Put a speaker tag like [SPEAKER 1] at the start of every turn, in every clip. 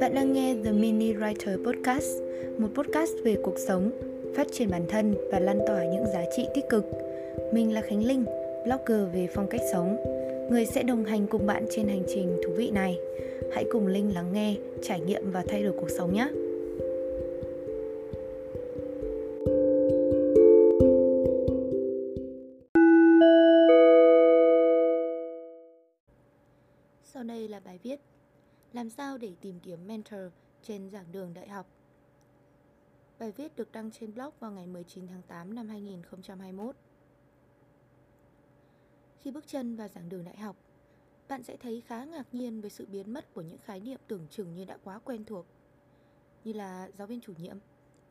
[SPEAKER 1] Bạn đang nghe The Mini Writer Podcast, một podcast về cuộc sống, phát triển bản thân và lan tỏa những giá trị tích cực. Mình là Khánh Linh, blogger về phong cách sống, người sẽ đồng hành cùng bạn trên hành trình thú vị này. Hãy cùng Linh lắng nghe, trải nghiệm và thay đổi cuộc sống nhé. Làm sao để tìm kiếm mentor trên giảng đường đại học? Bài viết được đăng trên blog vào ngày 19 tháng 8 năm 2021 Khi bước chân vào giảng đường đại học Bạn sẽ thấy khá ngạc nhiên về sự biến mất của những khái niệm tưởng chừng như đã quá quen thuộc Như là giáo viên chủ nhiệm,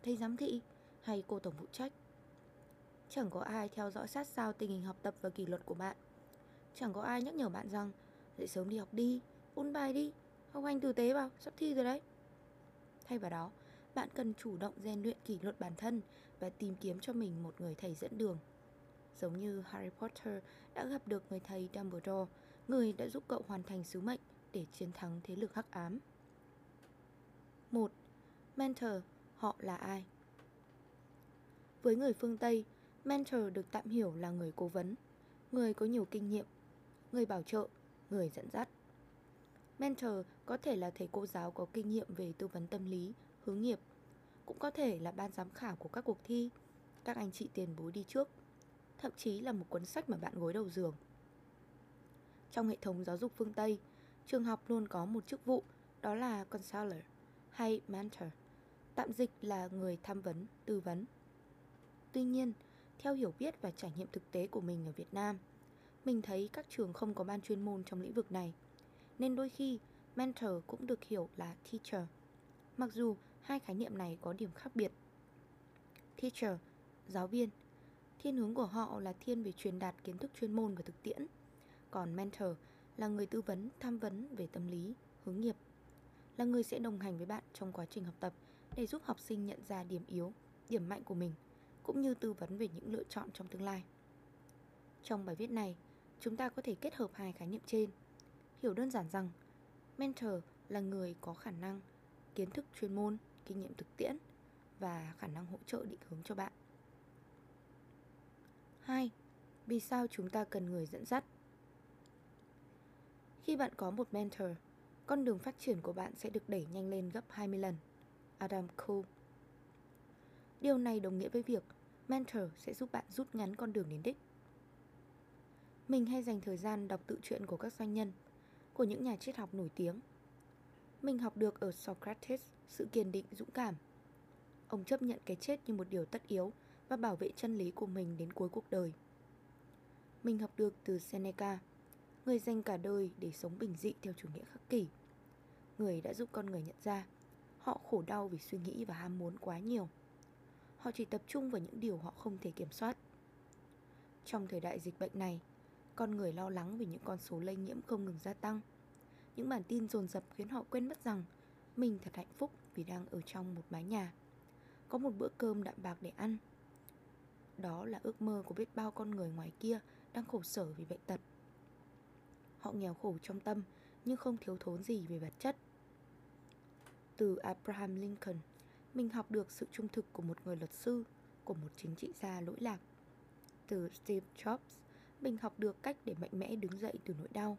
[SPEAKER 1] thầy giám thị hay cô tổng phụ trách. Chẳng có ai theo dõi sát sao tình hình học tập và kỷ luật của bạn. Chẳng có ai nhắc nhở bạn rằng Dậy sớm đi học đi, ôn bài đi, học hành tử tế vào, sắp thi rồi đấy. Thay vào đó, bạn cần chủ động rèn luyện kỷ luật bản thân và tìm kiếm cho mình một người thầy dẫn đường. Giống như Harry Potter đã gặp được người thầy Dumbledore, người đã giúp cậu hoàn thành sứ mệnh để chiến thắng thế lực hắc ám. 1. Mentor, họ là ai? Với người phương Tây, mentor được tạm hiểu là người cố vấn, người có nhiều kinh nghiệm, người bảo trợ người dẫn dắt. Mentor có thể là thầy cô giáo có kinh nghiệm về tư vấn tâm lý, hướng nghiệp, cũng có thể là ban giám khảo của các cuộc thi, các anh chị tiền bối đi trước, thậm chí là một cuốn sách mà bạn gối đầu giường. Trong hệ thống giáo dục phương Tây, trường học luôn có một chức vụ đó là counselor hay mentor, tạm dịch là người tham vấn, tư vấn. Tuy nhiên, theo hiểu biết và trải nghiệm thực tế của mình ở Việt Nam, mình thấy các trường không có ban chuyên môn trong lĩnh vực này nên đôi khi mentor cũng được hiểu là teacher. Mặc dù hai khái niệm này có điểm khác biệt. Teacher, giáo viên. Thiên hướng của họ là thiên về truyền đạt kiến thức chuyên môn và thực tiễn. Còn mentor là người tư vấn, tham vấn về tâm lý, hướng nghiệp. Là người sẽ đồng hành với bạn trong quá trình học tập Để giúp học sinh nhận ra điểm yếu, điểm mạnh của mình Cũng như tư vấn về những lựa chọn trong tương lai. Trong bài viết này, Chúng ta có thể kết hợp hai khái niệm trên. Hiểu đơn giản rằng Mentor là người có khả năng Kiến thức chuyên môn, kinh nghiệm thực tiễn Và khả năng hỗ trợ định hướng cho bạn 2. Vì sao chúng ta cần người dẫn dắt? Khi bạn có một mentor Con đường phát triển của bạn sẽ được đẩy nhanh lên gấp 20 lần Adam Cole Điều này đồng nghĩa với việc mentor sẽ giúp bạn rút ngắn con đường đến đích mình hay dành thời gian đọc tự truyện của các doanh nhân, của những nhà triết học nổi tiếng. Mình học được ở Socrates sự kiên định dũng cảm. Ông chấp nhận cái chết như một điều tất yếu và bảo vệ chân lý của mình đến cuối cuộc đời. Mình học được từ Seneca, người dành cả đời để sống bình dị theo chủ nghĩa khắc kỷ. Người đã giúp con người nhận ra họ khổ đau vì suy nghĩ và ham muốn quá nhiều. Họ chỉ tập trung vào những điều họ không thể kiểm soát. Trong thời đại dịch bệnh này, con người lo lắng vì những con số lây nhiễm không ngừng gia tăng. Những bản tin dồn dập khiến họ quên mất rằng Mình thật hạnh phúc vì đang ở trong một mái nhà. Có một bữa cơm đạm bạc để ăn. Đó là ước mơ của biết bao con người ngoài kia đang khổ sở vì bệnh tật. Họ nghèo khổ trong tâm, nhưng không thiếu thốn gì về vật chất. Từ Abraham Lincoln, Mình học được sự trung thực của một người luật sư, Của một chính trị gia lỗi lạc. Từ Steve Jobs mình học được cách để mạnh mẽ đứng dậy từ nỗi đau.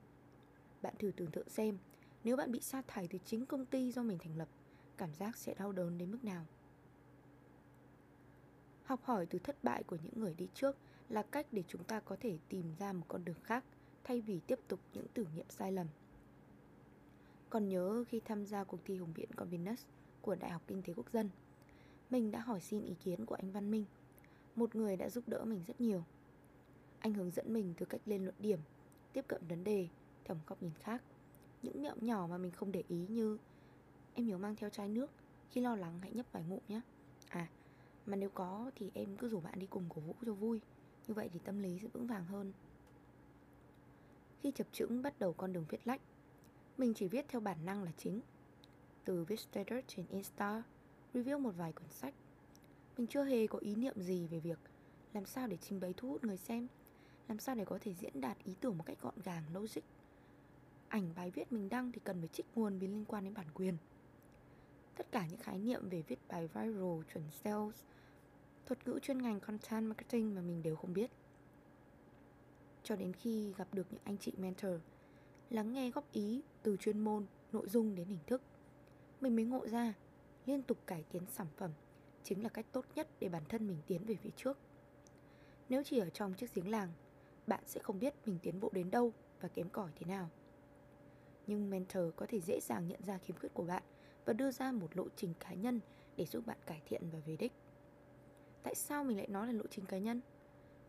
[SPEAKER 1] Bạn thử tưởng tượng xem, nếu bạn bị sa thải từ chính công ty do mình thành lập, cảm giác sẽ đau đớn đến mức nào? Học hỏi từ thất bại của những người đi trước là cách để chúng ta có thể tìm ra một con đường khác thay vì tiếp tục những thử nghiệm sai lầm. Còn nhớ khi tham gia cuộc thi Hùng biện Combinus của Đại học Kinh tế Quốc dân, mình đã hỏi xin ý kiến của anh Văn Minh, một người đã giúp đỡ mình rất nhiều anh hướng dẫn mình từ cách lên luận điểm, tiếp cận vấn đề theo một góc nhìn khác. Những mẹo nhỏ mà mình không để ý như Em nhớ mang theo chai nước, khi lo lắng hãy nhấp vài ngụm nhé. À, mà nếu có thì em cứ rủ bạn đi cùng cổ vũ cho vui, như vậy thì tâm lý sẽ vững vàng hơn. Khi chập chững bắt đầu con đường viết lách, mình chỉ viết theo bản năng là chính. Từ viết status trên Insta, review một vài cuốn sách. Mình chưa hề có ý niệm gì về việc làm sao để trình bày thu hút người xem làm sao để có thể diễn đạt ý tưởng một cách gọn gàng, logic Ảnh bài viết mình đăng thì cần phải trích nguồn vì liên quan đến bản quyền tất cả những khái niệm về viết bài viral, chuẩn sales, thuật ngữ chuyên ngành content marketing mà mình đều không biết. Cho đến khi gặp được những anh chị mentor, lắng nghe góp ý từ chuyên môn, nội dung đến hình thức, mình mới ngộ ra liên tục cải tiến sản phẩm chính là cách tốt nhất để bản thân mình tiến về phía trước. Nếu chỉ ở trong chiếc giếng làng, bạn sẽ không biết mình tiến bộ đến đâu và kém cỏi thế nào. Nhưng mentor có thể dễ dàng nhận ra khiếm khuyết của bạn và đưa ra một lộ trình cá nhân để giúp bạn cải thiện và về đích. Tại sao mình lại nói là lộ trình cá nhân?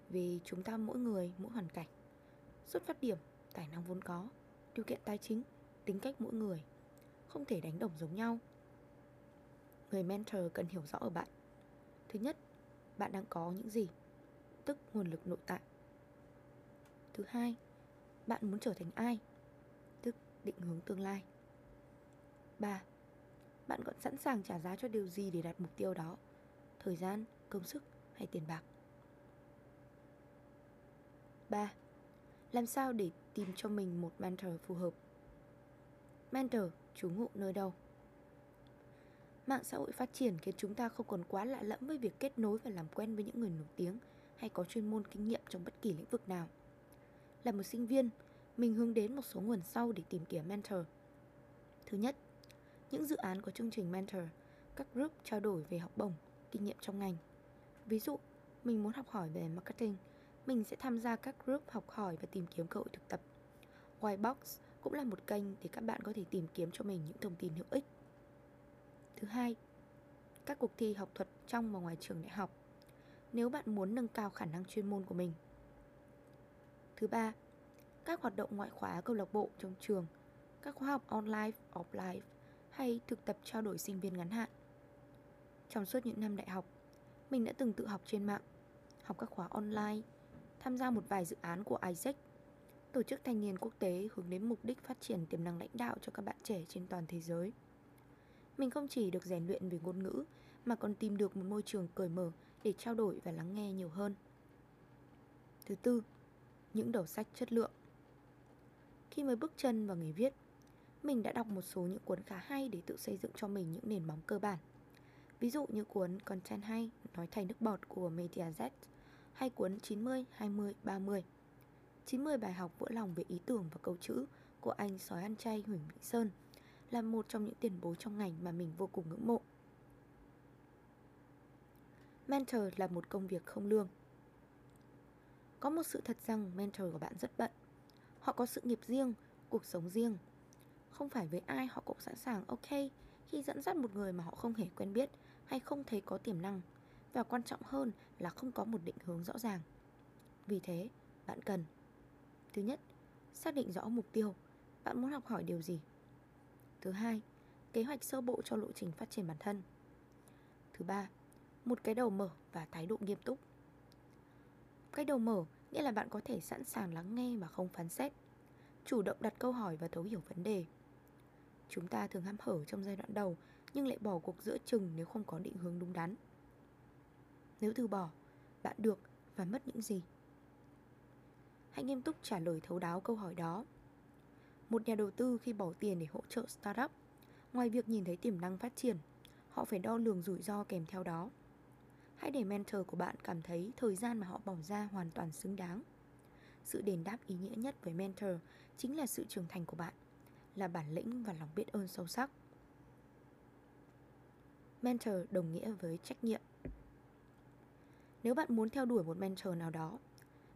[SPEAKER 1] Vì chúng ta mỗi người, mỗi hoàn cảnh, xuất phát điểm, tài năng vốn có, điều kiện tài chính, tính cách mỗi người không thể đánh đồng giống nhau. Người mentor cần hiểu rõ ở bạn. Thứ nhất, bạn đang có những gì, tức nguồn lực nội tại. Thứ hai, bạn muốn trở thành ai, tức định hướng tương lai. Ba, bạn còn sẵn sàng trả giá cho điều gì để đạt mục tiêu đó Thời gian, công sức hay tiền bạc 3. Làm sao để tìm cho mình một mentor phù hợp Mentor trú ngụ nơi đâu Mạng xã hội phát triển khiến chúng ta không còn quá lạ lẫm với việc kết nối và làm quen với những người nổi tiếng hay có chuyên môn kinh nghiệm trong bất kỳ lĩnh vực nào. Là một sinh viên, mình hướng đến một số nguồn sau để tìm kiếm mentor. Thứ nhất, những dự án của chương trình mentor, các group trao đổi về học bổng, kinh nghiệm trong ngành. Ví dụ, mình muốn học hỏi về marketing, mình sẽ tham gia các group học hỏi và tìm kiếm cơ hội thực tập. Whitebox cũng là một kênh để các bạn có thể tìm kiếm cho mình những thông tin hữu ích. Thứ hai, các cuộc thi học thuật trong và ngoài trường đại học nếu bạn muốn nâng cao khả năng chuyên môn của mình. Thứ ba, các hoạt động ngoại khóa câu lạc bộ trong trường, các khóa học online, offline hay thực tập trao đổi sinh viên ngắn hạn. Trong suốt những năm đại học, mình đã từng tự học trên mạng, học các khóa online, tham gia một vài dự án của Isaac, tổ chức thanh niên quốc tế hướng đến mục đích phát triển tiềm năng lãnh đạo cho các bạn trẻ trên toàn thế giới. Mình không chỉ được rèn luyện về ngôn ngữ mà còn tìm được một môi trường cởi mở để trao đổi và lắng nghe nhiều hơn. Thứ tư, những đầu sách chất lượng. Khi mới bước chân vào nghề viết, mình đã đọc một số những cuốn khá hay để tự xây dựng cho mình những nền móng cơ bản. Ví dụ như cuốn Content hay nói thay nước bọt của Media Z hay cuốn 90 20 30. 90 bài học vỡ lòng về ý tưởng và câu chữ của anh sói ăn chay Huỳnh Vĩnh Sơn là một trong những tiền bối trong ngành mà mình vô cùng ngưỡng mộ. Mentor là một công việc không lương. Có một sự thật rằng mentor của bạn rất bận. Họ có sự nghiệp riêng, cuộc sống riêng không phải với ai họ cũng sẵn sàng ok khi dẫn dắt một người mà họ không hề quen biết hay không thấy có tiềm năng và quan trọng hơn là không có một định hướng rõ ràng. Vì thế, bạn cần Thứ nhất, xác định rõ mục tiêu, bạn muốn học hỏi điều gì. Thứ hai, kế hoạch sơ bộ cho lộ trình phát triển bản thân. Thứ ba, một cái đầu mở và thái độ nghiêm túc. Cái đầu mở nghĩa là bạn có thể sẵn sàng lắng nghe mà không phán xét, chủ động đặt câu hỏi và thấu hiểu vấn đề. Chúng ta thường ham hở trong giai đoạn đầu Nhưng lại bỏ cuộc giữa chừng nếu không có định hướng đúng đắn. Nếu từ bỏ, bạn được và mất những gì? Hãy nghiêm túc trả lời thấu đáo câu hỏi đó. Một nhà đầu tư khi bỏ tiền để hỗ trợ startup Ngoài việc nhìn thấy tiềm năng phát triển Họ phải đo lường rủi ro kèm theo đó. Hãy để mentor của bạn cảm thấy thời gian mà họ bỏ ra hoàn toàn xứng đáng Sự đền đáp ý nghĩa nhất với mentor chính là sự trưởng thành của bạn là bản lĩnh và lòng biết ơn sâu sắc. Mentor đồng nghĩa với trách nhiệm. Nếu bạn muốn theo đuổi một mentor nào đó,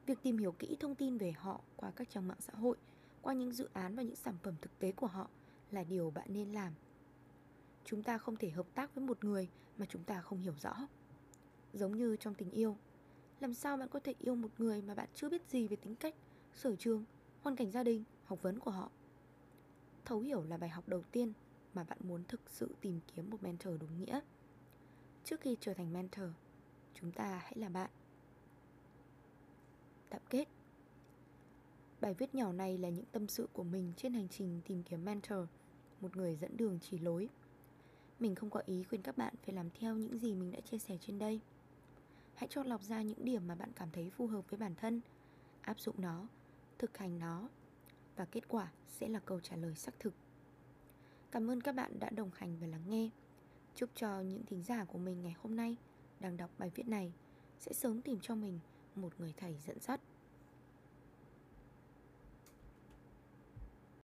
[SPEAKER 1] việc tìm hiểu kỹ thông tin về họ qua các trang mạng xã hội, qua những dự án và những sản phẩm thực tế của họ là điều bạn nên làm. Chúng ta không thể hợp tác với một người mà chúng ta không hiểu rõ. Giống như trong tình yêu, làm sao bạn có thể yêu một người mà bạn chưa biết gì về tính cách, sở trường, hoàn cảnh gia đình, học vấn của họ? Thấu hiểu là bài học đầu tiên mà bạn muốn thực sự tìm kiếm một mentor đúng nghĩa. Trước khi trở thành mentor, chúng ta hãy là bạn. Tạm kết Bài viết nhỏ này là những tâm sự của mình trên hành trình tìm kiếm mentor, một người dẫn đường chỉ lối. Mình không có ý khuyên các bạn phải làm theo những gì mình đã chia sẻ trên đây. Hãy chọn lọc ra những điểm mà bạn cảm thấy phù hợp với bản thân, áp dụng nó, thực hành nó và kết quả sẽ là câu trả lời xác thực. Cảm ơn các bạn đã đồng hành và lắng nghe. Chúc cho những thính giả của mình ngày hôm nay đang đọc bài viết này sẽ sớm tìm cho mình một người thầy dẫn dắt